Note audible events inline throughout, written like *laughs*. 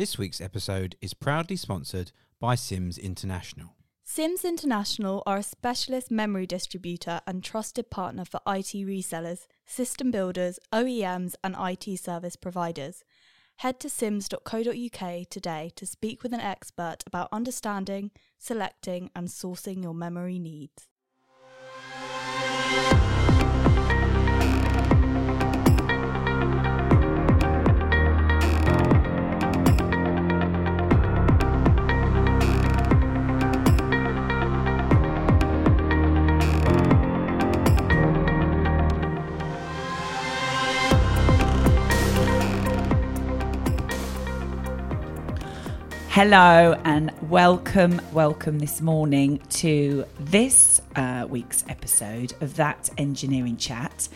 This week's episode is proudly sponsored by Simms International. Simms International are a specialist memory distributor and trusted partner for IT resellers, system builders, OEMs, and IT service providers. Head to simms.co.uk today to speak with an expert about understanding, selecting, and sourcing your memory needs. Hello and welcome, welcome this morning to this uh, week's episode of That Engineering Chat.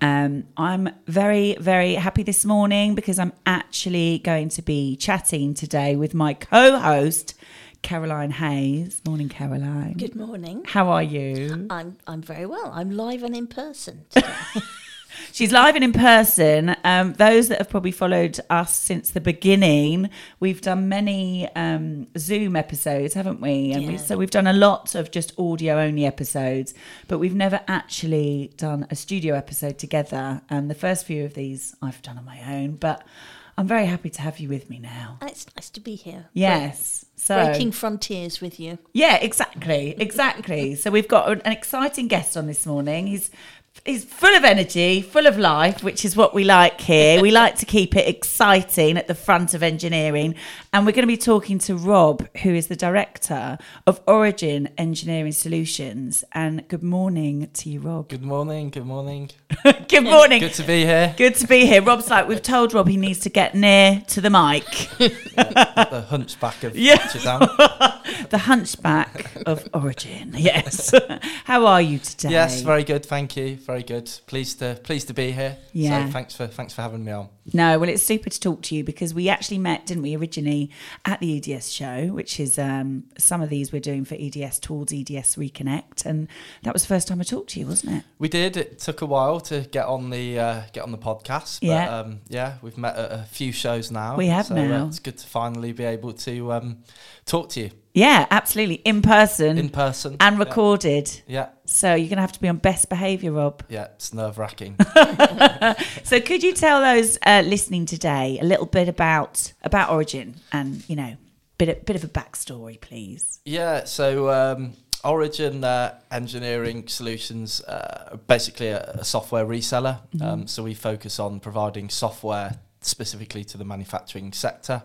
Um, I'm very, very happy this morning because I'm actually going to be chatting today with my co host, Caroline Hayes. Morning, Caroline. Good morning. How are you? I'm I'm very well. I'm live and in person today. *laughs* She's live and in person. Um, those that have probably followed us since the beginning, we've done many um, Zoom episodes, haven't we? And we, Yeah. so we've done a lot of just audio only episodes, but we've never actually done a studio episode together. And the first few of these I've done on my own, but I'm very happy to have you with me now. It's nice to be here. Yes. So Breaking frontiers with you. yeah, exactly, exactly. so we've got an exciting guest on this morning. He's he's full of energy, full of life, which is what we like here. we like to keep it exciting at the front of engineering, and we're going to be talking to Rob, who is the director of Origin Engineering Solutions. And good morning to you, Rob. Good morning. Good morning. *laughs* good morning. Good to be here. Good to be here. Rob's like, we've told Rob he needs to get near to the mic. *laughs* the hunchback of *laughs* Yeah. The hunchback of Origin. *laughs* Yes. *laughs* How are you today? Yes, very good. Thank you. Very good. Pleased to pleased to be here. Yeah. So thanks for thanks for having me on. No, well, it's super to talk to you because we actually met, didn't we, originally at the EDS show, which is um, some of these we're doing for EDS towards EDS Reconnect, and that was the first time I talked to you, wasn't it? We did. It took a while to get on the uh, get on the podcast. But, Yeah. Um, yeah. We've met at a few shows now. We have so, now. Uh, it's good to finally be able to um, talk to you Yeah, absolutely, in person in person and recorded. Yeah. So you're going to have to be on best behaviour, Rob. Yeah. It's nerve wracking. *laughs* *laughs* So could you tell those uh, listening today a little bit about about Origin and you know, bit a bit of a backstory, please? Yeah, so um, Origin uh, Engineering Solutions uh, basically a, a software reseller. Um, so we focus on providing software specifically to the manufacturing sector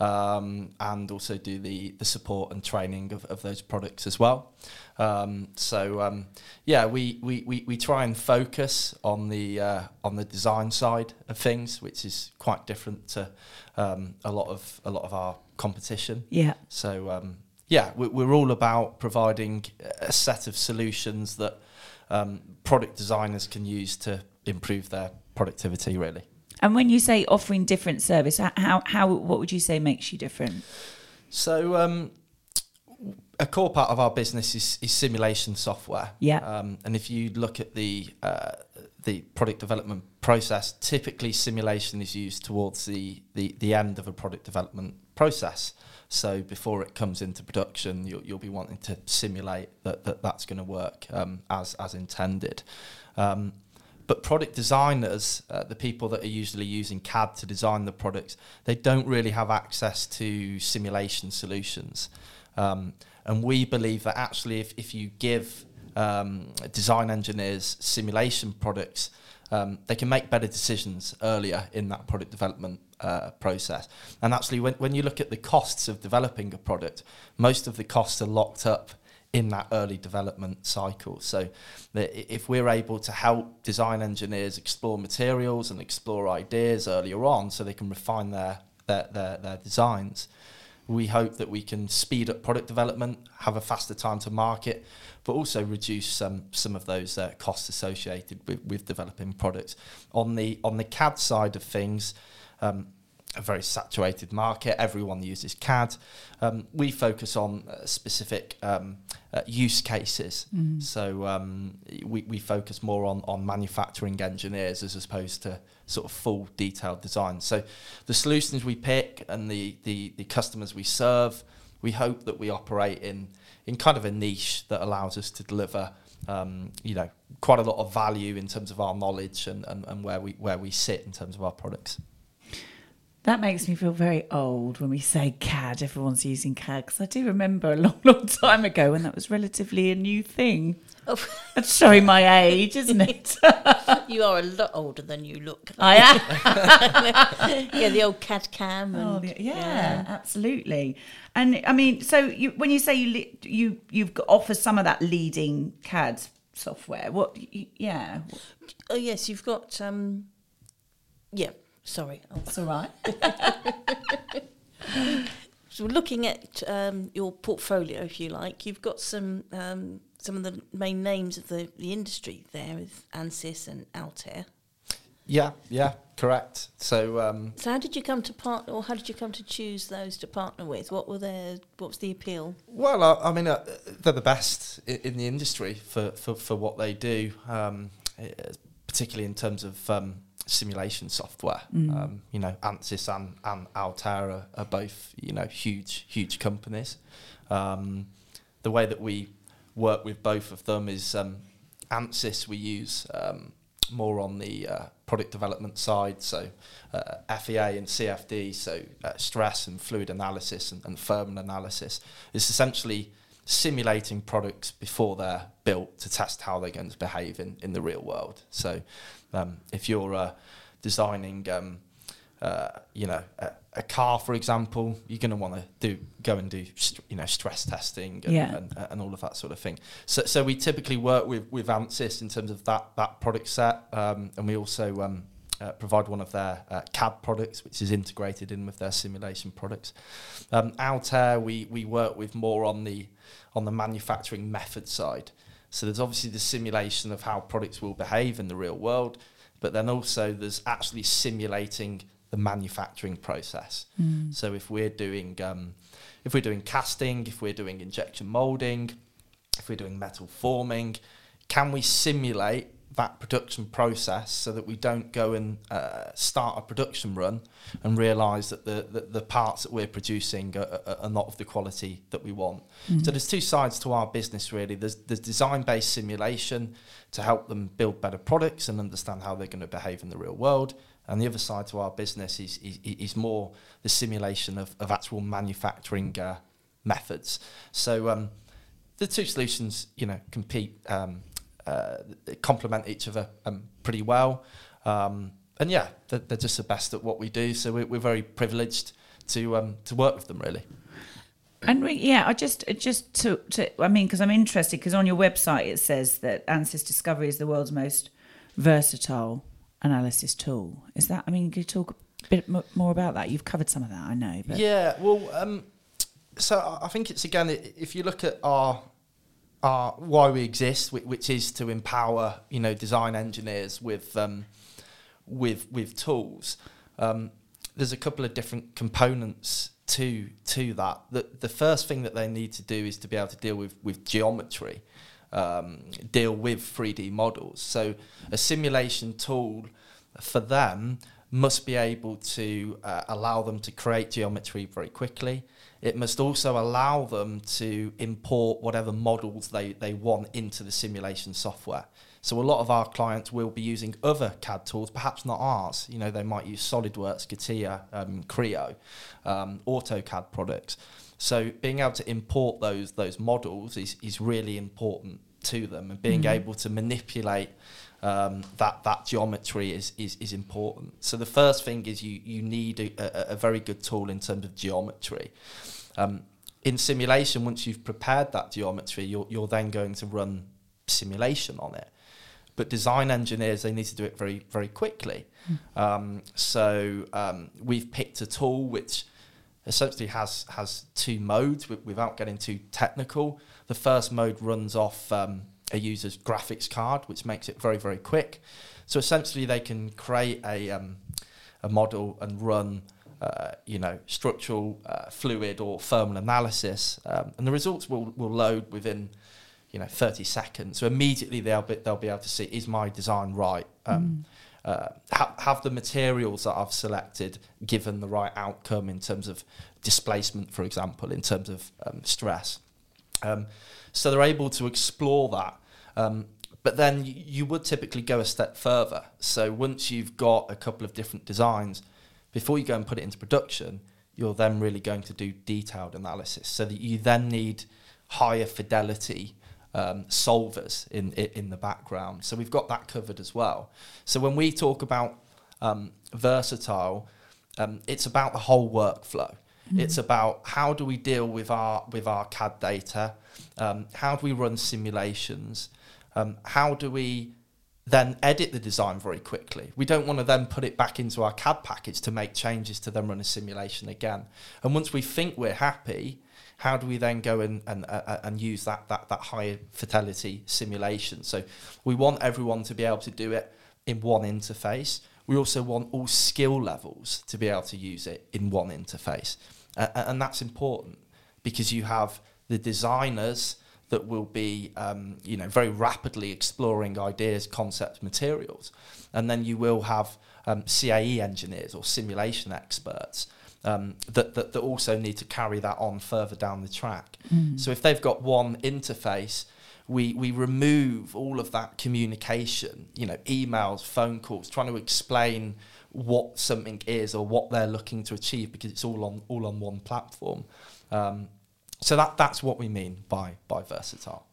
um, and also do the, the support and training of, of those products as well. Um, so um, yeah, we, we, we, we try and focus on the uh, on the design side of things, which is quite different to um, a lot of a lot of our competition. Yeah. So um, yeah, we- we're all about providing a set of solutions that um, product designers can use to improve their productivity. Really. And when you say offering different service, how how what would you say makes you different? So um, a core part of our business is, is simulation software. Yeah. Um, and if you look at the uh, the product development process, typically simulation is used towards the, the, the end of a product development process. So before it comes into production, you'll, you'll be wanting to simulate that, that that's going to work um, as as intended. Um, but product designers, uh, the people that are usually using CAD to design the products, they don't really have access to simulation solutions. Um, and we believe that actually, if, if you give um, design engineers simulation products, um, they can make better decisions earlier in that product development uh, process. And actually, when, when you look at the costs of developing a product, most of the costs are locked up in that early development cycle. So if we're able to help design engineers explore materials and explore ideas earlier on so they can refine their, their, their, their designs, we hope that we can speed up product development, have a faster time to market, but also reduce some some of those uh, costs associated with, with developing products. On the on the CAD side of things, um, a very saturated market. Everyone uses CAD. Um, we focus on uh, specific um, uh, use cases. So um, we, we focus more on, on manufacturing engineers as opposed to sort of full detailed design. So the solutions we pick and the, the, the customers we serve, we hope that we operate in, in kind of a niche that allows us to deliver um, you know, quite a lot of value in terms of our knowledge and, and, and where we where we sit in terms of our products. That makes me feel very old when we say CAD. Everyone's using CAD because I do remember a *laughs* long, long time ago when that was relatively a new thing. Oh, That's showing my age, isn't it? *laughs* you are a lot older than you look. *laughs* I am. yeah, the old CAD cam. And, Oh, the- yeah, absolutely. And I mean, so you, when you say you you you've got, offer some of that leading CAD software, what? Yeah, Oh, yes, you've got. Um, yeah, sorry. Oh, that's all right. *laughs* So looking at um, your portfolio, if you like, you've got some um, some of the main names of the, the industry there with ANSYS and Altair. Yeah, yeah, correct. So um, So how did you come to partner, or how did you come to choose those to partner with? What were their what was the appeal? Well, I, I mean, uh, they're the best in, in the industry for, for, for what they do, um, particularly in terms of um, simulation software. Um, you know, Ansys and, and Altair are, are both, you know, huge, huge companies. Um, the way that we work with both of them is um, Ansys we use um, more on the uh, product development side, so uh, FEA and CFD, so uh, stress and fluid analysis and, and thermal analysis. It's essentially simulating products before they're built to test how they're going to behave in, in the real world. So um, if you're uh, designing, um, uh, you know, a, a car, for example, you're going to want to do go and do, st- you know, stress testing and, Yeah. and, and all of that sort of thing. So, so we typically work with with Ansys in terms of that that product set, um, and we also um, uh, provide one of their uh, CAD products, which is integrated in with their simulation products. Um, Altair, we we work with more on the on the manufacturing method side. So there's obviously the simulation of how products will behave in the real world, but then also there's actually simulating the manufacturing process. So if we're doing um, if we're doing casting, if we're doing injection molding, if we're doing metal forming, can we simulate that production process so that we don't go and uh, start a production run and realise that the, the, the parts that we're producing are, are, are not of the quality that we want. So there's two sides to our business really. There's, there's design-based simulation to help them build better products and understand how they're going to behave in the real world. And the other side to our business is, is, is more the simulation of, of actual manufacturing uh, methods. So um, the two solutions, you know, compete, um, uh, they complement each other um, pretty well. Um, and yeah, they're, they're just the best at what we do. So we're, we're very privileged to um, to work with them, really. And we, yeah, I just just to, to I mean, because I'm interested, because on your website it says that ANSYS Discovery is the world's most versatile analysis tool. Is that? I mean, could you talk a bit mo- more about that? You've covered some of that, I know, but Yeah, well, um, so I think it's again, if you look at our why we exist, which is to empower you know design engineers with um, with with tools. Um, there's a couple of different components to to that. The the first thing that they need to do is to be able to deal with with geometry, um, deal with 3D models. So a simulation tool for them must be able to uh, allow them to create geometry very quickly. It must also allow them to import whatever models they, they want into the simulation software. So a lot of our clients will be using other CAD tools, perhaps not ours. You know, they might use SolidWorks, CATIA, um, Creo, um, AutoCAD products. So being able to import those those models is, is really important to them, and being able to manipulate um, that that geometry is, is is important. So the first thing is you you need a, a, a very good tool in terms of geometry. Um, in simulation, once you've prepared that geometry, you're you're then going to run simulation on it. But design engineers, they need to do it very very quickly. Um, so um, we've picked a tool which essentially has has two modes wi- without getting too technical. The first mode runs off um, a user's graphics card, which makes it very very quick. So essentially, they can create a um, a model and run uh, you know, structural, uh, fluid, or thermal analysis, um, and the results will, will load within, you know, 30 seconds. So immediately they'll be, they'll be able to see is my design right. Um, uh, ha- have the materials that I've selected given the right outcome in terms of displacement, for example, in terms of um, stress. Um, so they're able to explore that. Um, but then you, would typically go a step further. So once you've got a couple of different designs, before you go and put it into production, you're then really going to do detailed analysis so that you then need higher fidelity um, solvers in, in in the background. So we've got that covered as well. So when we talk about um, versatile, um, it's about the whole workflow. It's about how do we deal with our with our CAD data, um, how do we run simulations, um, how do we then edit the design very quickly. We don't want to then put it back into our CAD package to make changes to then run a simulation again. And once we think we're happy, how do we then go and and, uh, and use that that that high fidelity simulation? So we want everyone to be able to do it in one interface. We also want all skill levels to be able to use it in one interface, uh, and that's important because you have the designers that will be, um, you know, very rapidly exploring ideas, concepts, materials, and then you will have um, CAE engineers or simulation experts um, that, that that also need to carry that on further down the track. So if they've got one interface, we we remove all of that communication, you know, emails, phone calls, trying to explain what something is or what they're looking to achieve because it's all on all on one platform. Um, so that that's what we mean by by versatile.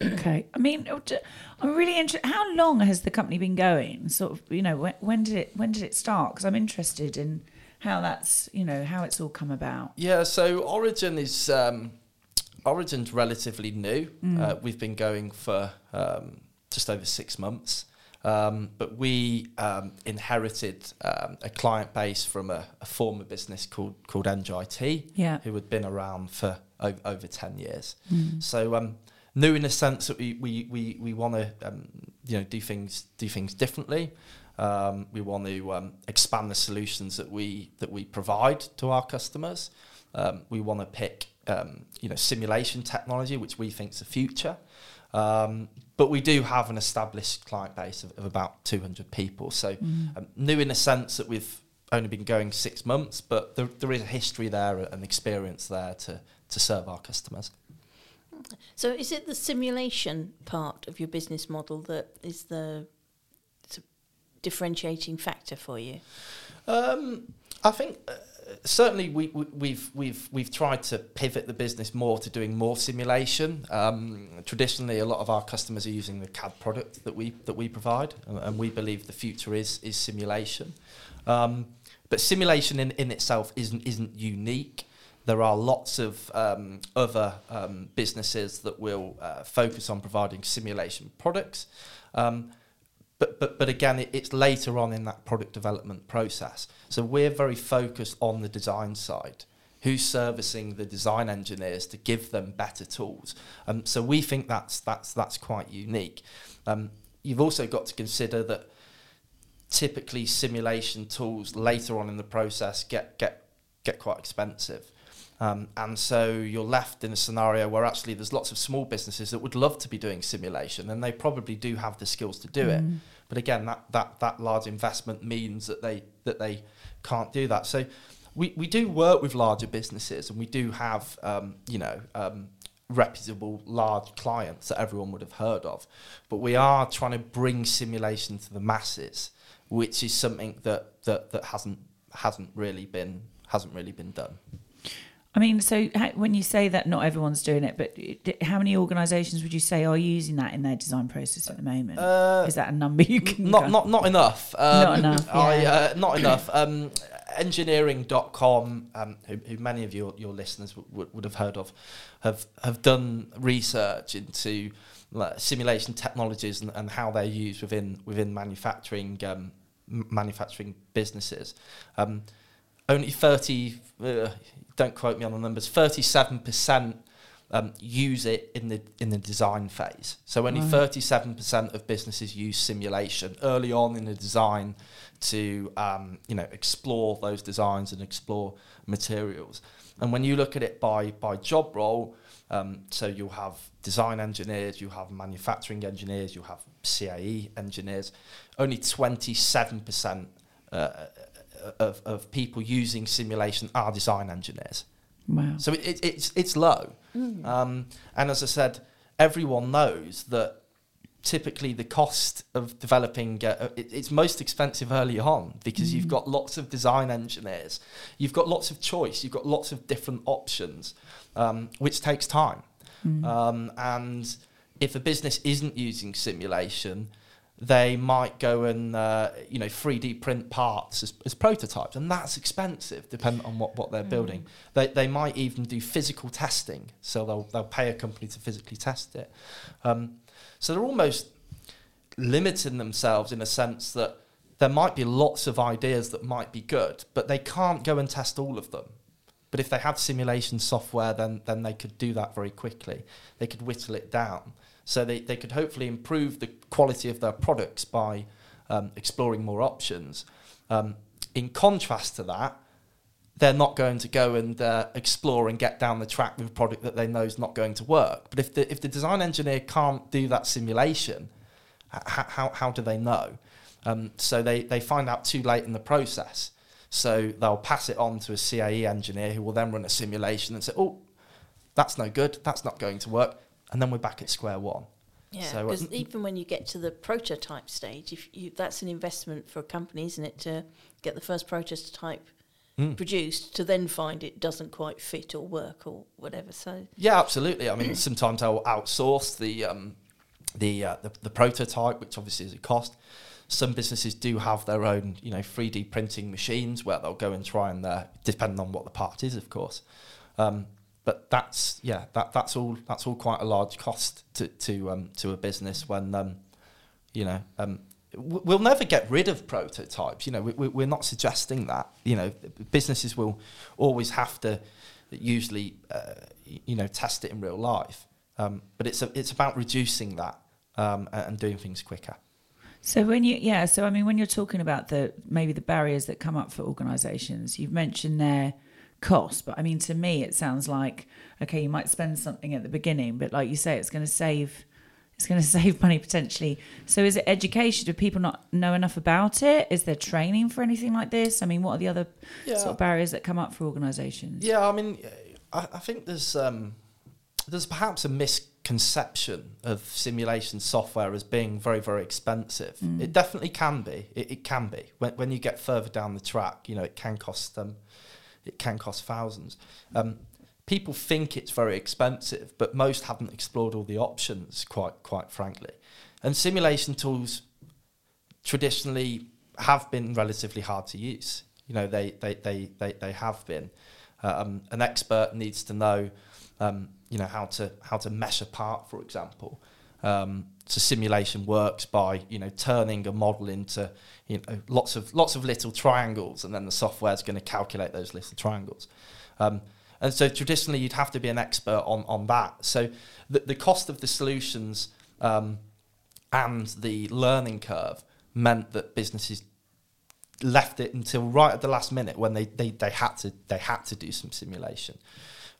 Okay. I mean, d- I'm really interested. How long has the company been going? Sort of, you know, when, when did it when did it start? Because I'm interested in how that's, you know, how it's all come about. Yeah, so Origin is um, Origin's relatively new. Uh, we've been going for um, just over six months, um, but we um, inherited um, a client base from a, a former business called called NGIT, Yeah. who had been around for o- over ten years. So um, new in the sense that we we we, we want to um, you know do things do things differently. Um, we want to um, expand the solutions that we that we provide to our customers. Um, we want to pick um, you know simulation technology, which we think is the future. Um, but we do have an established client base of, of about 200 people. So um, new in the sense that we've only been going six months, but there, there is a history there and experience there to, to serve our customers. So is it the simulation part of your business model that is the differentiating factor for you? Um, I think uh, certainly we, we, we've we've we've tried to pivot the business more to doing more simulation. Um, traditionally, a lot of our customers are using the CAD product that we that we provide, and, we believe the future is is simulation. Um, but simulation in, in itself isn't isn't unique. There are lots of um, other um, businesses that will uh, focus on providing simulation products. But but but again, it, it's later on in that product development process. So we're very focused on the design side. Who's servicing the design engineers to give them better tools? Um, so we think that's that's that's quite unique. Um, you've also got to consider that typically simulation tools later on in the process get get get quite expensive. Um, and so you're left in a scenario where actually there's lots of small businesses that would love to be doing simulation and they probably do have the skills to do it. But again, that, that, that large investment means that they that they can't do that. So we, we do work with larger businesses and we do have um, you know um, reputable large clients that everyone would have heard of. But we are trying to bring simulation to the masses, which is something that, that, that hasn't hasn't really been hasn't really been done. I mean, so how, when you say that not everyone's doing it, but how many organisations would you say are using that in their design process at the moment? Uh, Is that a number you can? not go- not not enough. Um, Not enough, I, yeah. uh, not enough. Um, engineering.com, um, who, who many of your, your listeners w- w- would have heard of, have have done research into like, simulation technologies and, and how they're used within within manufacturing um, manufacturing businesses. Um, only thirty. Uh, don't quote me on the numbers. Thirty-seven percent um, use it in the in the design phase. So only thirty seven percent of businesses use simulation early on in the design to um, you know explore those designs and explore materials. And when you look at it by by job role, um, so you'll have design engineers, you'll have manufacturing engineers, you'll have CAE engineers. Only twenty seven percent uh, of of people using simulation are design engineers. Wow. So it, it, it's it's low, um, and as I said, everyone knows that typically the cost of developing uh, it, it's most expensive early on because you've got lots of design engineers, you've got lots of choice, you've got lots of different options, um, which takes time, um, and if a business isn't using simulation. They might go and uh, you know 3D print parts as, as prototypes, and that's expensive, depending on what, what they're building. They, they might even do physical testing, so they'll they'll pay a company to physically test it. Um, so they're almost limiting themselves in a sense that there might be lots of ideas that might be good, but they can't go and test all of them. But if they had simulation software, then then they could do that very quickly. They could whittle it down. So they, they could hopefully improve the quality of their products by um, exploring more options. Um, in contrast to that, they're not going to go and uh, explore and get down the track with a product that they know is not going to work. But if the if the design engineer can't do that simulation, how how do they know? Um, so they they find out too late in the process. So they'll pass it on to a CAE engineer who will then run a simulation and say, "Oh, that's no good. That's not going to work," and then we're back at square one. Yeah, So, uh, because even when you get to the prototype stage, if you, that's an investment for a company, isn't it, to get the first prototype Mm. produced, to then find it doesn't quite fit or work or whatever. So Yeah, absolutely. I mean, *clears throat* sometimes I'll outsource the um, the, uh, the the prototype, which obviously is a cost. Some businesses do have their own, you know, 3D printing machines where they'll go and try and, uh, depending on what the part is, of course. Um, but that's yeah, that that's all that's all quite a large cost to to um, to a business when um, you know um, we'll never get rid of prototypes. You know, we, we're not suggesting that. You know, businesses will always have to usually uh, you know test it in real life. Um, but it's a, it's about reducing that um, and doing things quicker. So when you yeah, so I mean when you're talking about the maybe the barriers that come up for organisations, you've mentioned their cost, but I mean to me it sounds like okay, you might spend something at the beginning, but like you say, it's going to save it's going *laughs* to save money potentially. So is it education? Do people not know enough about it? Is there training for anything like this? I mean, what are the other sort of barriers that come up for organisations? Yeah, I mean, I, I think there's um, there's perhaps a misconception of simulation software as being very very expensive. It definitely can be. It, it can be when when you get further down the track. You know, it can cost them. It can cost thousands. Um, people think it's very expensive, but most haven't explored all the options. Quite quite frankly, and simulation tools traditionally have been relatively hard to use. You know, they they they they, they have been. Um, an expert needs to know, um, you know, how to how to mesh a part, for example. Um, so simulation works by you know turning a model into you know lots of lots of little triangles, and then the software is going to calculate those little triangles. Um, and so traditionally, you'd have to be an expert on on that. So the the cost of the solutions um, and the learning curve meant that businesses left it until right at the last minute when they, they, they had to they had to do some simulation.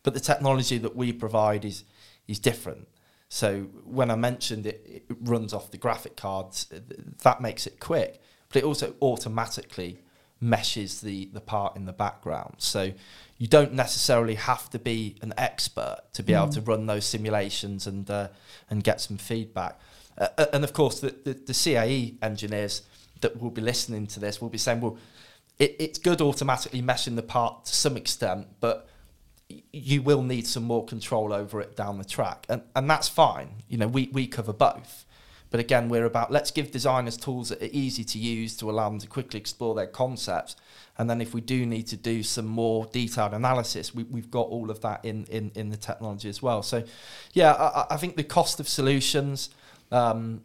But the technology that we provide is is different. So when I mentioned it, it runs off the graphic cards, that makes it quick. But it also automatically meshes the, the part in the background. So you don't necessarily have to be an expert to be able to run those simulations and uh, and get some feedback. Uh, uh, and of course, the, the, the CAE engineers that will be listening to this will be saying, well, it, it's good automatically meshing the part to some extent, but you will need some more control over it down the track. And, and that's fine. You know, we, we cover both. But again, we're about let's give designers tools that are easy to use to allow them to quickly explore their concepts. And then if we do need to do some more detailed analysis, we, we've got all of that in, in, in the technology as well. So, yeah, I, I think the cost of solutions um,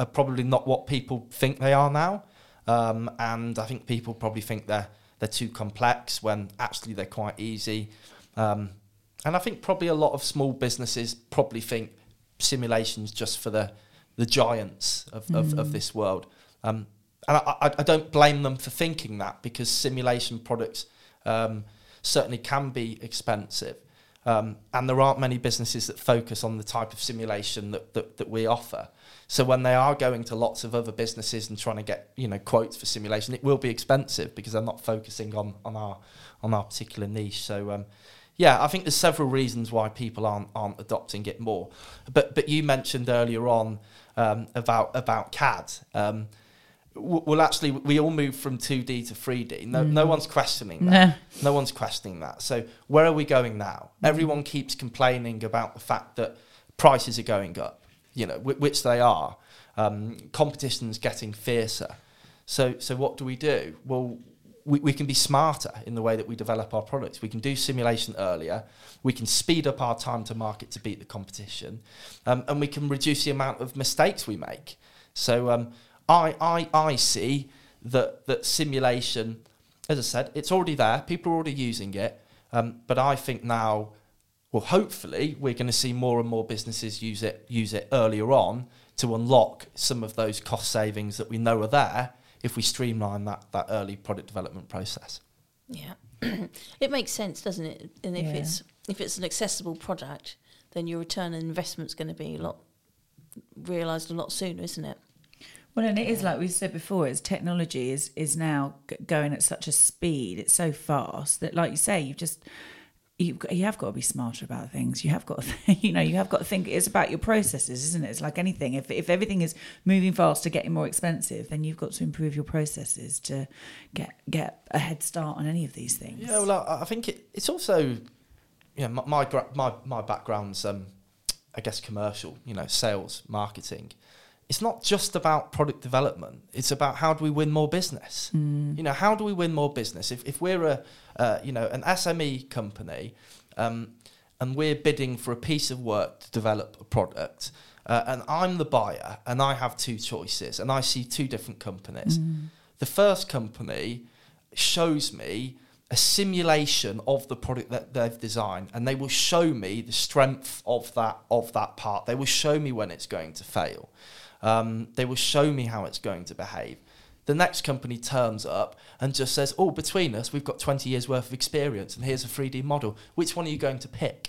are probably not what people think they are now. Um, and I think people probably think they're, they're too complex when actually they're quite easy. Um, and I think probably a lot of small businesses probably think simulations just for the the giants of, of, of this world. Um, and I, I, I don't blame them for thinking that because simulation products um, certainly can be expensive. Um, and there aren't many businesses that focus on the type of simulation that, that, that we offer. So when they are going to lots of other businesses and trying to get you know quotes for simulation, it will be expensive because they're not focusing on, on our on our particular niche. So um, yeah, I think there's several reasons why people aren't aren't adopting it more. But but you mentioned earlier on um, about about CAD. Um, w- well, actually, we all moved from 2D to 3D. No, no one's questioning that. No. one's questioning that. So where are we going now? Everyone keeps complaining about the fact that prices are going up. You know, wh- which they are. Um, competition's getting fiercer. So so what do we do? Well, we, we can be smarter in the way that we develop our products. We can do simulation earlier. We can speed up our time to market to beat the competition, um, and we can reduce the amount of mistakes we make. So um, I, I, I see that that simulation, as I said, it's already there. People are already using it, um, but I think now, well, hopefully, we're going to see more and more businesses use it use it earlier on to unlock some of those cost savings that we know are there if we streamline that that early product development process. Yeah, *clears throat* it makes sense, doesn't it? And if Yeah. it's if it's an accessible product, then your return on investment's going to be a lot realised a lot sooner, isn't it? Well, and it is like we said before. It's technology is is now g- going at such a speed. It's so fast that, like you say, you've just you you have got to be smarter about things. You have got to, *laughs* you know, you have got to think. It's about your processes, isn't it? It's like anything. If if everything is moving faster, getting more expensive, then you've got to improve your processes to get get a head start on any of these things. Yeah, well, I, I think it, it's also, yeah, my my my, my background's, um, I guess, commercial. You know, sales, marketing. It's not just about product development. It's about how do we win more business. You know, how do we win more business? If if we're a, uh, you know, an SME company, um, and we're bidding for a piece of work to develop a product, uh, and I'm the buyer, and I have two choices, and I see two different companies. The first company shows me a simulation of the product that they've designed and they will show me the strength of that of that part they will show me when it's going to fail um, they will show me how it's going to behave. The next company turns up and just says oh between us we've got 20 years worth of experience and here's a 3d model. Which one are you going to pick?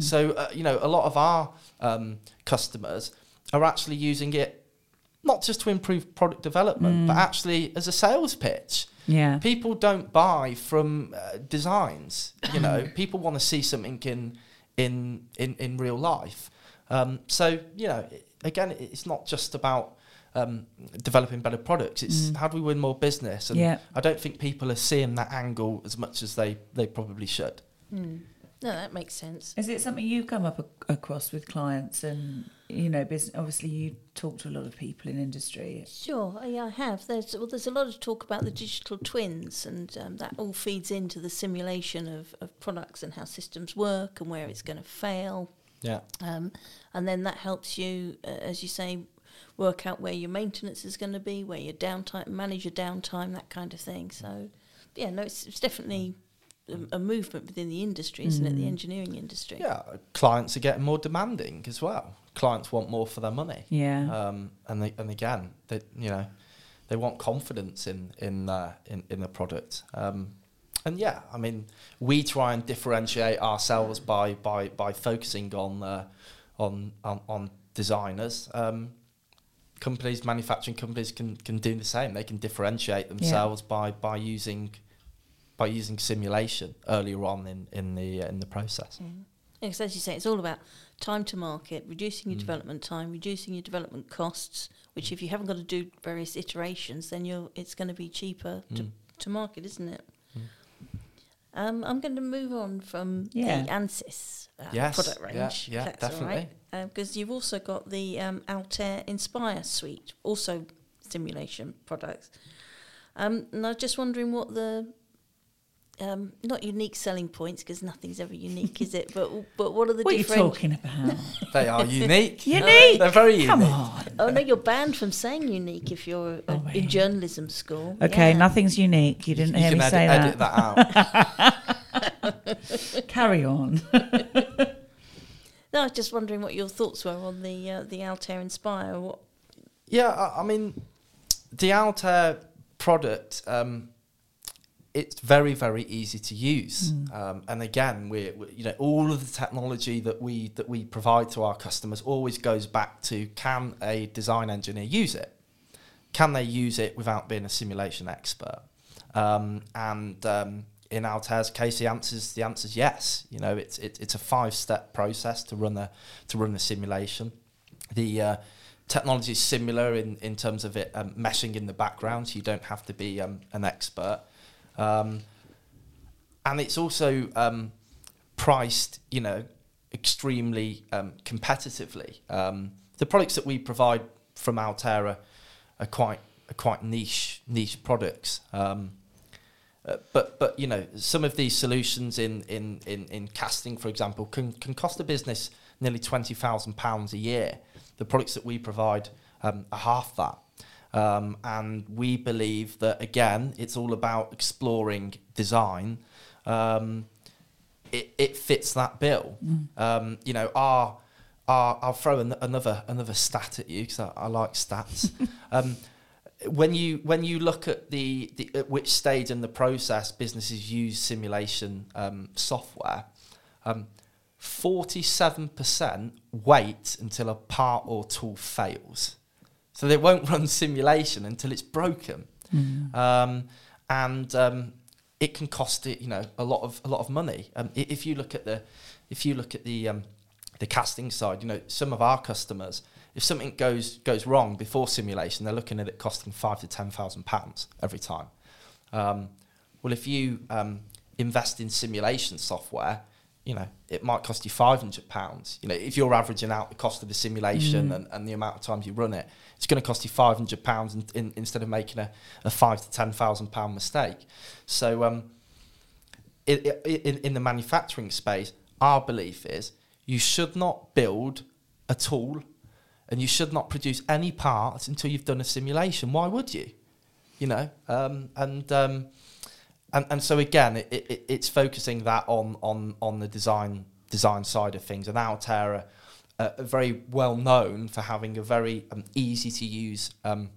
So uh, you know a lot of our um, customers are actually using it not just to improve product development but actually as a sales pitch. Yeah. people don't buy from uh, designs you know. *laughs* People want to see something in in in, in real life. Um, so you know i- again it's not just about um, developing better products it's how do we win more business and Yeah. i don't think people are seeing that angle as much as they they probably should No, that makes sense. Is it something you've come up ac- across with clients and you know, business? Obviously, you talk to a lot of people in industry. Sure, yeah, I have. There's well, there's a lot of talk about the digital twins, and um, that all feeds into the simulation of, of products and how systems work and where it's going to fail. Yeah Um, and then that helps you, uh, as you say, work out where your maintenance is going to be, where your downtime, manage your downtime, that kind of thing. So, yeah, no, it's, it's definitely a, a movement within the industry, isn't it? The engineering industry. yeah clients are getting more demanding as well clients want more for their money Yeah. um, and they, and again, they you know, they want confidence in in uh, in, in the product. Um, and yeah, I mean, we try and differentiate ourselves by by by focusing on uh, on, on on designers. Um, companies, manufacturing companies can can do the same. They can differentiate themselves by by using by using simulation earlier on in in the uh, in the process. Because as you say, it's all about time to market, reducing your development time, reducing your development costs. Which, if you haven't got to do various iterations, then you're it's going to be cheaper to, to market, isn't it? Um, I'm going to move on from Yeah. the ANSYS uh, Yes, product range. yeah, if that's all right. definitely. Because you've also got the um, Altair Inspire suite, also simulation products. Um, and I was just wondering what the um, not unique selling points because nothing's ever unique, is it? But but what are the *laughs* what are you talking about? *laughs* They are unique. *laughs* Unique? They're very unique. Come on. Oh no, you're banned from saying unique if you're uh, Oh, in journalism school. Okay, Yeah. nothing's unique. You didn't you hear can me edit, say edit that. that out. Carry on. No, I was just wondering what your thoughts were on the uh, the Altair Inspire. What Yeah, I, I mean, the Altair product, um, it's very, very easy to use. Um, and again, we're, we you know, all of the technology that we that we provide to our customers always goes back to can a design engineer use it? Can they use it without being a simulation expert? Um, and um, in Altair's case, the answer's the answer's yes. You know, it's it, it's a five step process to run a to run a simulation. The uh, technology is similar in, in terms of it um, meshing in the background, so you don't have to be um, an expert. Um, and it's also um, priced, you know, extremely um, competitively. Um, the products that we provide from Altair are, are quite are quite niche niche products. Um, uh, but but you know some of these solutions in in in, in casting, for example, can can cost a business nearly twenty thousand pounds a year. The products that we provide um, are half that. Um, and we believe that again, it's all about exploring design. Um, it, it fits that bill. Um, you know, our, our I'll throw an, another another stat at you because I, I like stats. *laughs* um, when you when you look at the, the at which stage in the process businesses use simulation um, software, um, forty-seven percent wait until a part or tool fails, so they won't *laughs* run simulation until it's broken, um, and um, it can cost it you know a lot of a lot of money. Um, if you look at the if you look at the um, the casting side, you know some of our customers if something goes goes wrong before simulation, they're looking at it costing five to ten thousand pounds every time. Um, well, if you um, invest in simulation software, you know it might cost you five hundred pounds. You know if you're averaging out the cost of the simulation and, and the amount of times you run it, it's going to cost you five hundred pounds in, in, instead of making a, a five to ten thousand pound mistake. So um, i i in, in the manufacturing space, our belief is you should not build a tool and you should not produce any parts until you've done a simulation. Why would you? You know, um, and, um, and and so again, it, it, it's focusing that on on on the design design side of things. And Altair are, are very well known for having a very um, easy to use um,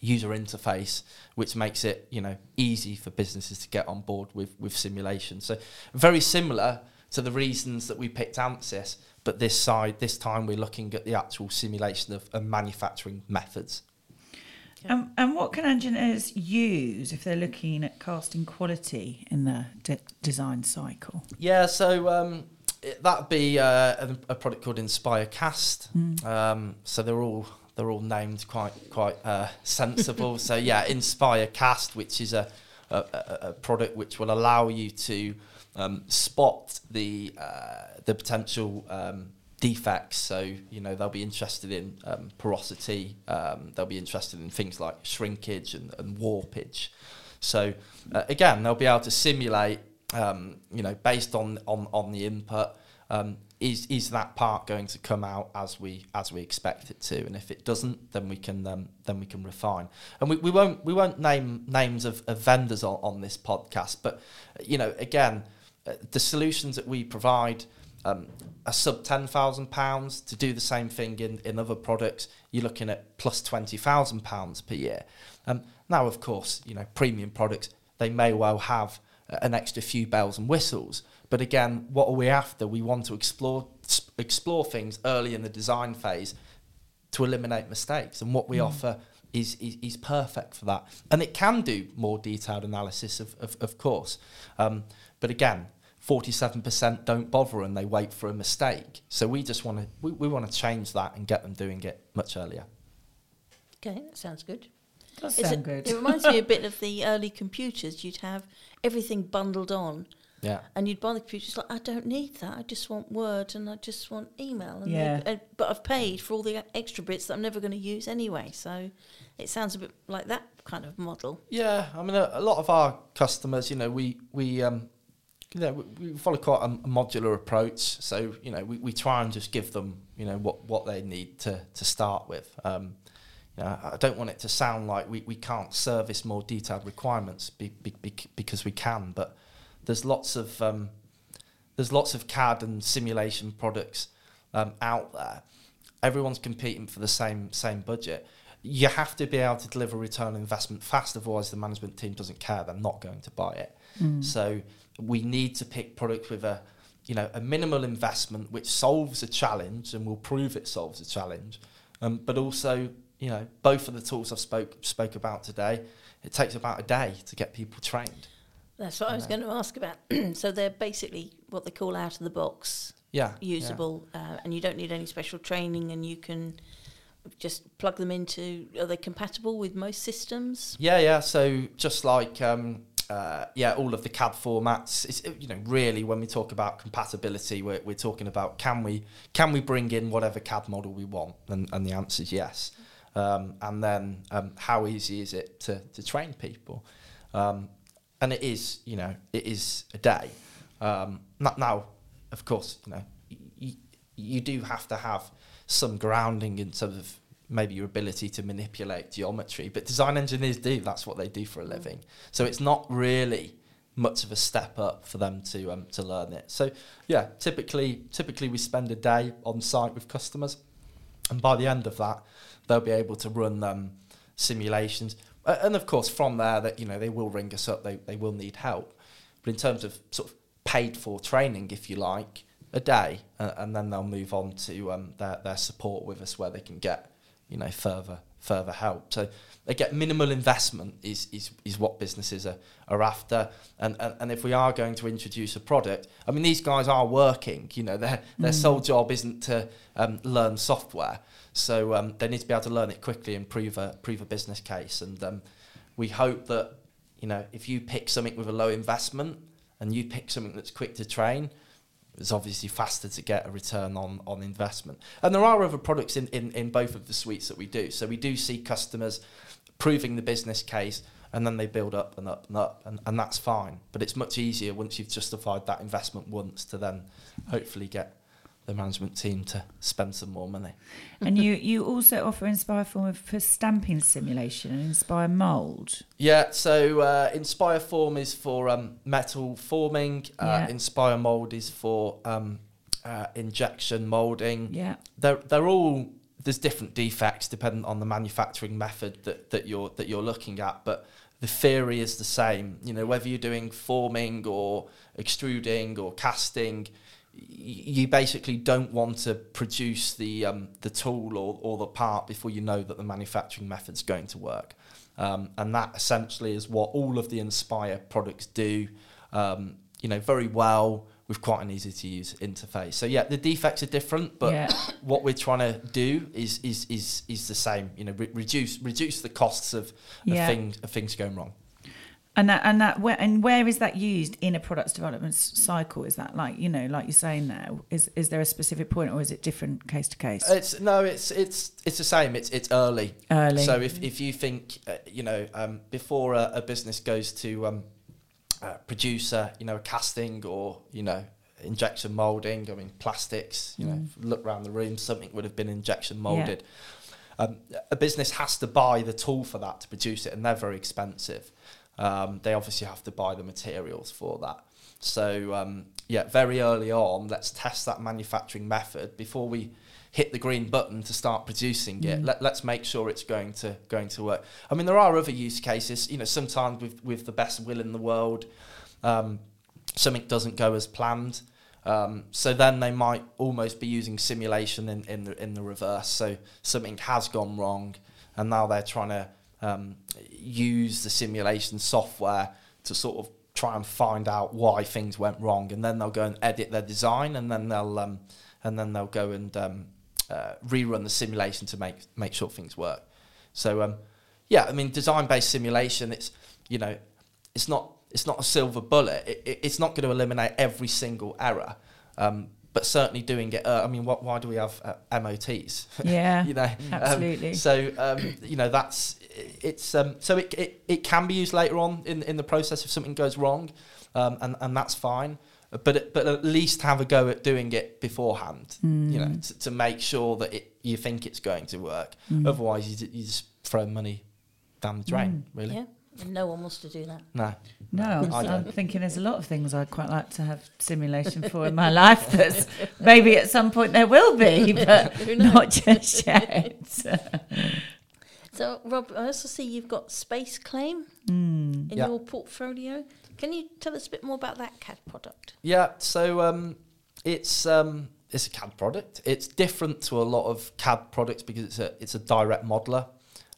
user interface, which makes it you know easy for businesses to get on board with with simulation. So very similar to the reasons that we picked ANSYS, but this side this time we're looking at the actual simulation of, of manufacturing methods. And, and what can engineers use if they're looking at casting quality in the de- design cycle? Yeah, so um, it, that'd be uh, a, a product called Inspire Cast. Um, so they're all they're all named quite quite uh, sensible. so yeah, Inspire Cast, which is a, a, a, a product which will allow you to um, spot the uh, the potential um, defects. So you know they'll be interested in um, porosity. Um, they'll be interested in things like shrinkage and, and warpage. So uh, again, they'll be able to simulate. Um, you know, based on on on the input, um, is is that part going to come out as we as we expect it to? And if it doesn't, then we can um, then we can refine. And we, we won't we won't name names of, of vendors on, on this podcast, but you know, again, uh, the solutions that we provide um, are sub ten thousand pounds to do the same thing in, in other products. You're looking at plus twenty thousand pounds per year. Um, now, of course, you know premium products they may well have an extra few bells and whistles. But again, what are we after? We want to explore explore things early in the design phase to eliminate mistakes, and what we offer is, is is perfect for that. And it can do more detailed analysis, of of, of course. Um, but again, forty-seven percent don't bother and they wait for a mistake. So we just want to we, we want to change that and get them doing it much earlier. Okay, that sounds good. Does It's sound a- good. It reminds me a bit of *laughs* the early computers. You'd have everything bundled on, Yeah. and you'd buy the computer. It's like I don't need that. I just want Word and I just want email. And they- Yeah. and- but I've paid for all the extra bits that I'm never going to use anyway. So it sounds a bit like that kind of model. Yeah, I mean, a, a lot of our customers, you know, we we um, you know, we, we follow quite a, a modular approach. So you know, we, we try and just give them, you know, what, what they need to to start with. Um, you know, I don't want it to sound like we, we can't service more detailed requirements be, be, be, because we can, but there's lots of um, there's lots of CAD and simulation products um, out there. Everyone's competing for the same same budget. You have to be able to deliver return on investment fast, otherwise the management team doesn't care. They're not going to buy it. So we need to pick products with a you know a minimal investment which solves a challenge and will prove it solves a challenge, um, but also you know both of the tools I've spoke spoke about today. It takes about a day to get people trained. That's what I was going to ask about. *clears throat* so they're basically what they call out of the box Yeah, yeah. usable, uh, and you don't need any special training, and you can just plug them into. Are they compatible with most systems? Yeah, yeah. So just like um, uh, yeah, all of the CAD formats. It's, you know, really when we talk about compatibility, we're, we're talking about can we can we bring in whatever CAD model we want, and, and the answer is yes. Um, and then um, how easy is it to, to train people? Um, and it is, you know, it is a day. Um, now, of course, you know, you do have to have some grounding in terms of maybe your ability to manipulate geometry, but design engineers do. That's what they do for a living. So it's not really much of a step up for them to um, to learn it. So yeah, typically typically we spend a day on site with customers, and by the end of that, they'll be able to run um, simulations. Uh, and of course, from there, that you know they will ring us up. They they will need help. But in terms of sort of paid for training, if you like, a day, uh, and then they'll move on to um, their their support with us, where they can get you know further further help. So they get minimal investment is is, is what businesses are, are after. And, and and if we are going to introduce a product, I mean these guys are working. You know their their sole job isn't to um, learn software, so um, they need to be able to learn it quickly and prove a prove a business case. And um, we hope that you know if you pick something with a low investment and you pick something that's quick to train, it's obviously faster to get a return on, on investment. And there are other products in, in, in both of the suites that we do. So we do see customers proving the business case and then they build up and up and up and, and that's fine. But it's much easier once you've justified that investment once to then hopefully get the management team to spend some more money. *laughs* and you, you also offer Inspire Form for stamping simulation and Inspire Mould. Yeah, so uh, Inspire Form is for um, metal forming, uh, Yeah. Inspire Mold is for um, uh, injection molding. Yeah. they're they're all there's different defects depending on the manufacturing method that, that you're that you're looking at, but the theory is the same. You know, whether you're doing forming or extruding or casting, you basically don't want to produce the um, the tool or, or the part before you know that the manufacturing method's going to work. Um, and that essentially is what all of the Inspire products do. Um, you know, very well with quite an easy to use interface. So yeah, the defects are different, but Yeah. *coughs* what we're trying to do is is is is the same. You know, re- reduce reduce the costs of, of Yeah. things of things going wrong. And that, and that, where, and where is that used in a product's development cycle? Is that like you know, like you're saying now? Is is there a specific point, or is it different case to case? It's no, it's it's it's the same. It's it's early. Early. So if if you think uh, you know um, before a, a business goes to um, produce a you know a casting or you know injection molding, I mean plastics. You know, look around the room, something would have been injection molded. Um, a business has to buy the tool for that to produce it, and they're very expensive. Um, they obviously have to buy the materials for that. So um, yeah, very early on, let's test that manufacturing method before we hit the green button to start producing it. Let, let's make sure it's going to going to work. I mean, there are other use cases. You know, sometimes with with the best will in the world, um, something doesn't go as planned. Um, so then they might almost be using simulation in, in the in the reverse. So something has gone wrong, and now they're trying to um, use the simulation software to sort of try and find out why things went wrong, and then they'll go and edit their design, and then they'll um, and then they'll go and um, uh, rerun the simulation to make make sure things work. So um, yeah, I mean, design-based simulation. It's you know, it's not it's not a silver bullet. It, it, it's not going to eliminate every single error, um, but certainly doing it. Uh, I mean, what, why do we have uh, MOTs? *laughs* yeah, you know, um, absolutely. so um, you know that's it's um, so it, it it can be used later on in in the process if something goes wrong, um, and and that's fine. But but at least have a go at doing it beforehand. You know, Mm. to, to make sure that it you think it's going to work. Otherwise, you, ju- you just throw money down the drain. Really. Yeah, No one wants to do that. No. No, I'm, I I'm thinking there's a lot of things I'd quite like to have simulation for in my life. That's *laughs* maybe at some point there will be, *laughs* but not just yet. *laughs* So, Rob, I also see you've got Space Claim Mm. in Yeah. your portfolio. Can you tell us a bit more about that CAD product? Yeah, so um, it's um, it's a CAD product. It's different to a lot of CAD products because it's a it's a direct modeler.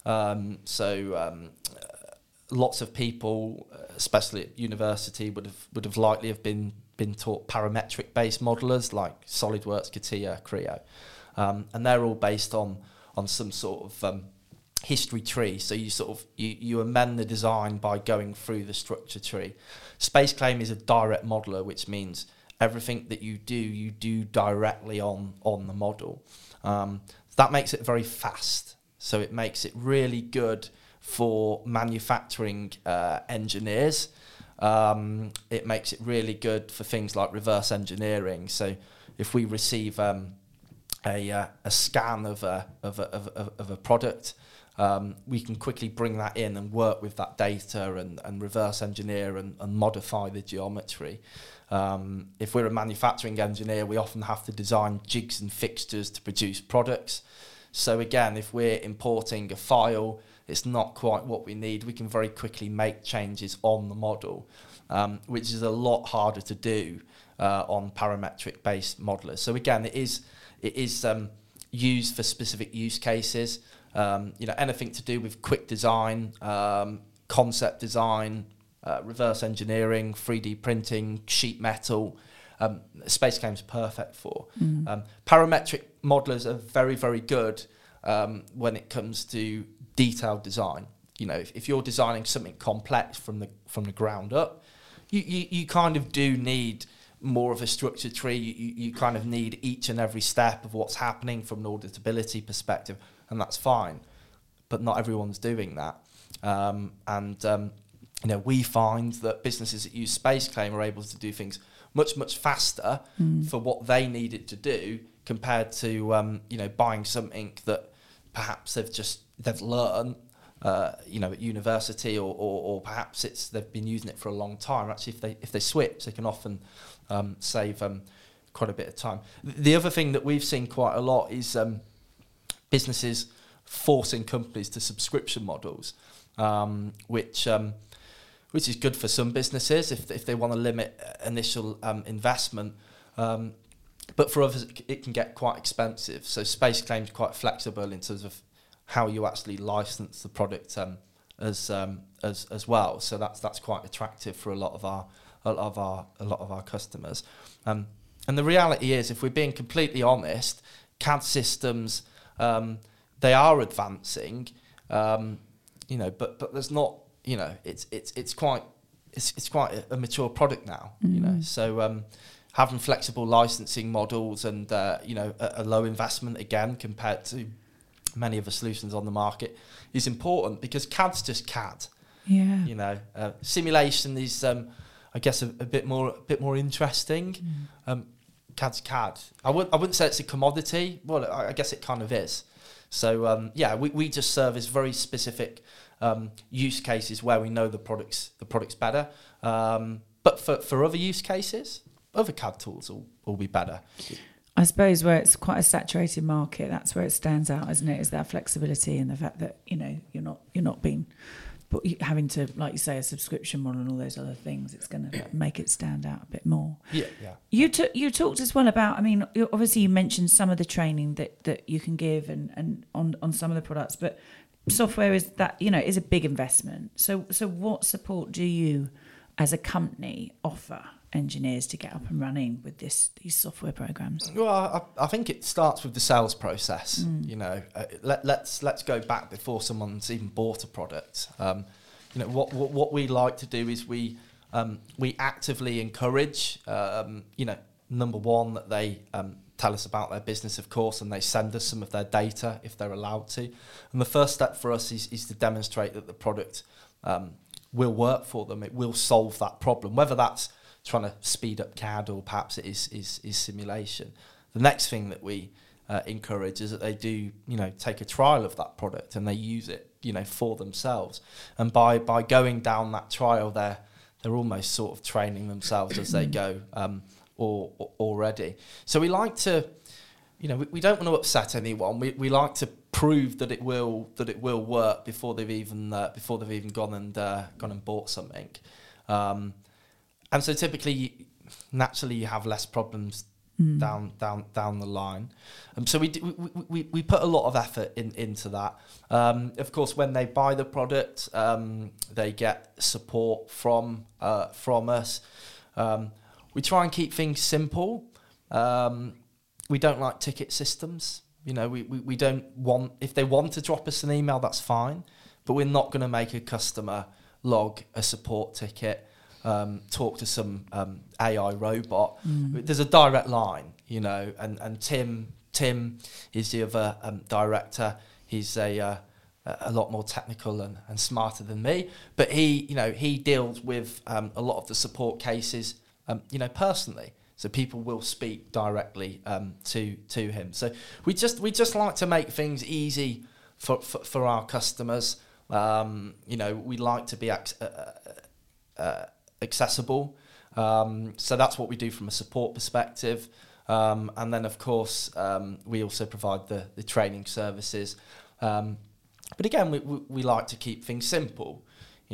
Um, so um, uh, lots of people, uh, especially at university, would have would have likely have been been taught parametric based modelers like SolidWorks, CATIA, Creo, um, and they're all based on on some sort of um, history tree. So you sort of you, you amend the design by going through the structure tree. Space Claim is a direct modeler, which means everything that you do, you do directly on on the model. Um, that makes it very fast. So it makes it really good for manufacturing uh, engineers. Um, it makes it really good for things like reverse engineering. So if we receive um, a, uh, a scan of a, of a, of a, of a product, um, we can quickly bring that in and work with that data and, and reverse engineer and, and modify the geometry. Um, if we're a manufacturing engineer, we often have to design jigs and fixtures to produce products. So again, if we're importing a file, it's not quite what we need. We can very quickly make changes on the model, um, which is a lot harder to do uh, on parametric-based modelers. So again, it is it is um, used for specific use cases. Um, you know, anything to do with quick design, um, concept design, uh, reverse engineering, 3D printing, sheet metal. Um, Space Claim's perfect for. Um, parametric modelers are very, very good um, when it comes to detailed design. You know, if, if you're designing something complex from the from the ground up, you, you, you kind of do need more of a structured tree. You, you, kind of need each and every step of what's happening from an auditability perspective, and that's fine. But not everyone's doing that. Um, and um, you know, we find that businesses that use Space Claim are able to do things much much faster for what they need it to do compared to um, you know buying something that perhaps they've just they've learned uh, you know at university or, or, or perhaps it's they've been using it for a long time. Actually, if they if they switch, they can often um, save um, quite a bit of time. The other thing that we've seen quite a lot is um, businesses forcing companies to subscription models, um, which um, which is good for some businesses if if they want to limit uh, initial investment. But for others, it can get quite expensive. So Space Claim's quite flexible in terms of how you actually license the product um, as um, as as well. So that's that's quite attractive for a lot of our a lot of our a lot of our customers. Um, and the reality is, if we're being completely honest, CAD systems um, they are advancing, um, you know, but but there's not, you know, it's it's it's quite it's it's quite a, mature product now, you know. So um, having flexible licensing models and uh, you know a, a low investment again compared to many of the solutions on the market is important because CAD's just CAD. Yeah. you know uh, simulation is um, I guess a, a bit more a bit more interesting. Um, CAD's CAD. I would I wouldn't say it's a commodity. Well I, I guess it kind of is. So um, yeah we, we just service very specific um, use cases where we know the products the products better. Um, but for, for other use cases other CAD tools will, will be better I suppose where it's quite a saturated market, that's where it stands out, isn't it? Is that flexibility and the fact that you know you're not you're not being but having to like you say a subscription model and all those other things. It's going to make it stand out a bit more. yeah yeah You took you talked as well about. I mean, obviously you mentioned some of the training that that you can give and and on on some of the products, but software is that you know is a big investment. So so what support do you as a company offer engineers to get up and running with this these software programs? Well, I, I think it starts with the sales process. You know, uh, let, let's let's go back before someone's even bought a product. Um, you know, what, what what we like to do is we um, we actively encourage. Um, you know, number one that they um, tell us about their business, of course, and they send us some of their data if they're allowed to. And the first step for us is is to demonstrate that the product um, will work for them. It will solve that problem, whether that's trying to speed up CAD or perhaps it is is, is simulation. The next thing that we uh, encourage is that they do, you know, take a trial of that product and they use it, you know, for themselves. And by by going down that trial, they're they're almost sort of training themselves as they *clears throat* go um, or, or already. So we like to, you know, we, we don't want to upset anyone. We, we like to prove that it will that it will work before they've even uh, before they've even gone and uh, gone and bought something. Um, and so typically, naturally, you have less problems Mm. down down down the line. Um, so we, do, we, we we put a lot of effort in, into that. Um, of course, when they buy the product, um, they get support from uh, from us. Um, we try and keep things simple. Um, we don't like ticket systems. You know, we, we, we don't want if they want to drop us an email, that's fine. But we're not going to make a customer log a support ticket um, talk to some um, AI robot. Mm. There's a direct line, you know, and, and Tim Tim is the other um, director. He's a uh, a lot more technical and, and smarter than me, but he you know he deals with um, a lot of the support cases, um, you know, personally. So people will speak directly um, to to him. So we just we just like to make things easy for for, for our customers. Um, you know, we like to be ac- uh, uh, uh, accessible. Um, so that's what we do from a support perspective. Um, and then, of course, um, we also provide the, the training services. Um, but again, we, we, we like to keep things simple.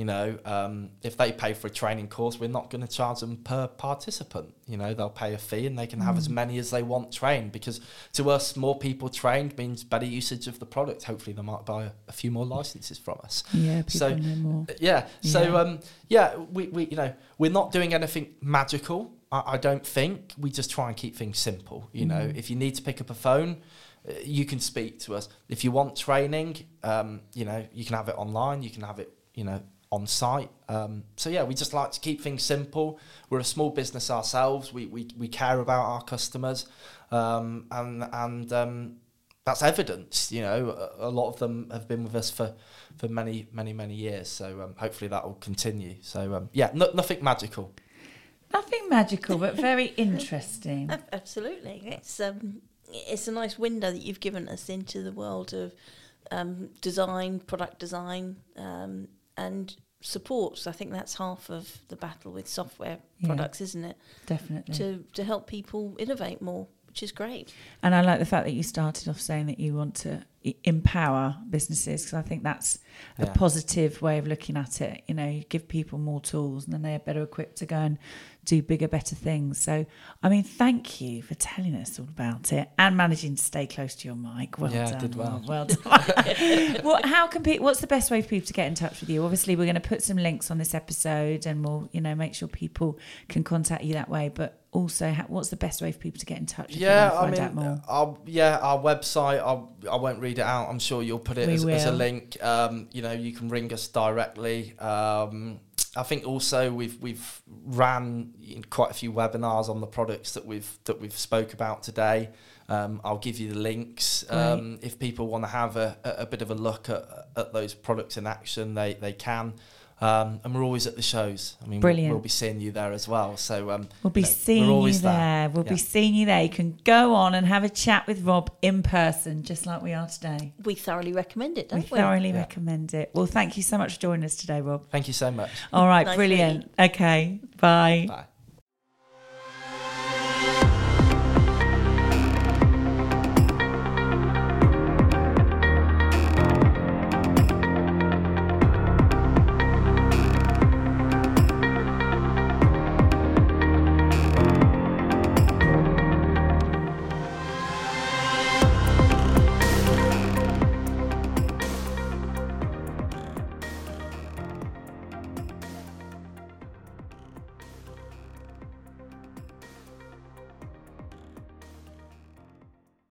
You know, um, if they pay for a training course, we're not going to charge them per participant. You know, they'll pay a fee and they can have as many as they want trained because to us, more people trained means better usage of the product. Hopefully, they might buy a, a few more licenses from us. Yeah, people So- know more. Yeah. So Yeah. um, yeah, we, we you know we're not doing anything magical. I, I don't think we just try and keep things simple. You know, Mhm. if you need to pick up a phone, uh, you can speak to us. If you want training, um, you know, you can have it online. You can have it, you know, on site. Um, so yeah, we just like to keep things simple. We're a small business ourselves. We we, we care about our customers, um, and and um, that's evidence. You know, a, a lot of them have been with us for for many many many years. So um, hopefully that will continue. So um, yeah, no, nothing magical. Nothing magical, but very *laughs* interesting. Absolutely, it's um, it's a nice window that you've given us into the world of um, design, product design, um, and supports. I think that's half of the battle with software Yeah. products, isn't it? Definitely. To to help people innovate more, which is great. And I like the fact that you started off saying that you want to e- empower businesses because I think that's a positive way of looking at it. You know, you give people more tools and then they're better equipped to go and do bigger, better things. So, I mean, thank you for telling us all about it and managing to stay close to your mic. Well Yeah, done. did well. Well done. *laughs* well, how can people? What's the best way for people to get in touch with you? Obviously, we're going to put some links on this episode, and we'll, you know, make sure people can contact you that way. But also, ha- what's the best way for people to get in touch? Yeah, I want to find mean, out more? our, yeah, our website. I'll, I won't read it out. I'm sure you'll put it as, as a link. Um, you know, you can ring us directly. Um, I think also we've we've ran quite a few webinars on the products that we've that we've spoke about today. Um, I'll give you the links um, if people want to have a, a, a bit of a look at, at those products in action. They they can. Um, and we're always at the shows. I mean, we'll- We'll, be seeing you there as well. So um, We'll be you know, seeing we're you always there. We'll Yeah. be seeing you there. You can go on and have a chat with Rob in person, just like we are today. We thoroughly recommend it, We don't we? thoroughly Yeah. recommend it. Well, thank you so much for joining us today, Rob. Thank you so much. All right, Nice brilliant. Okay, bye. Bye.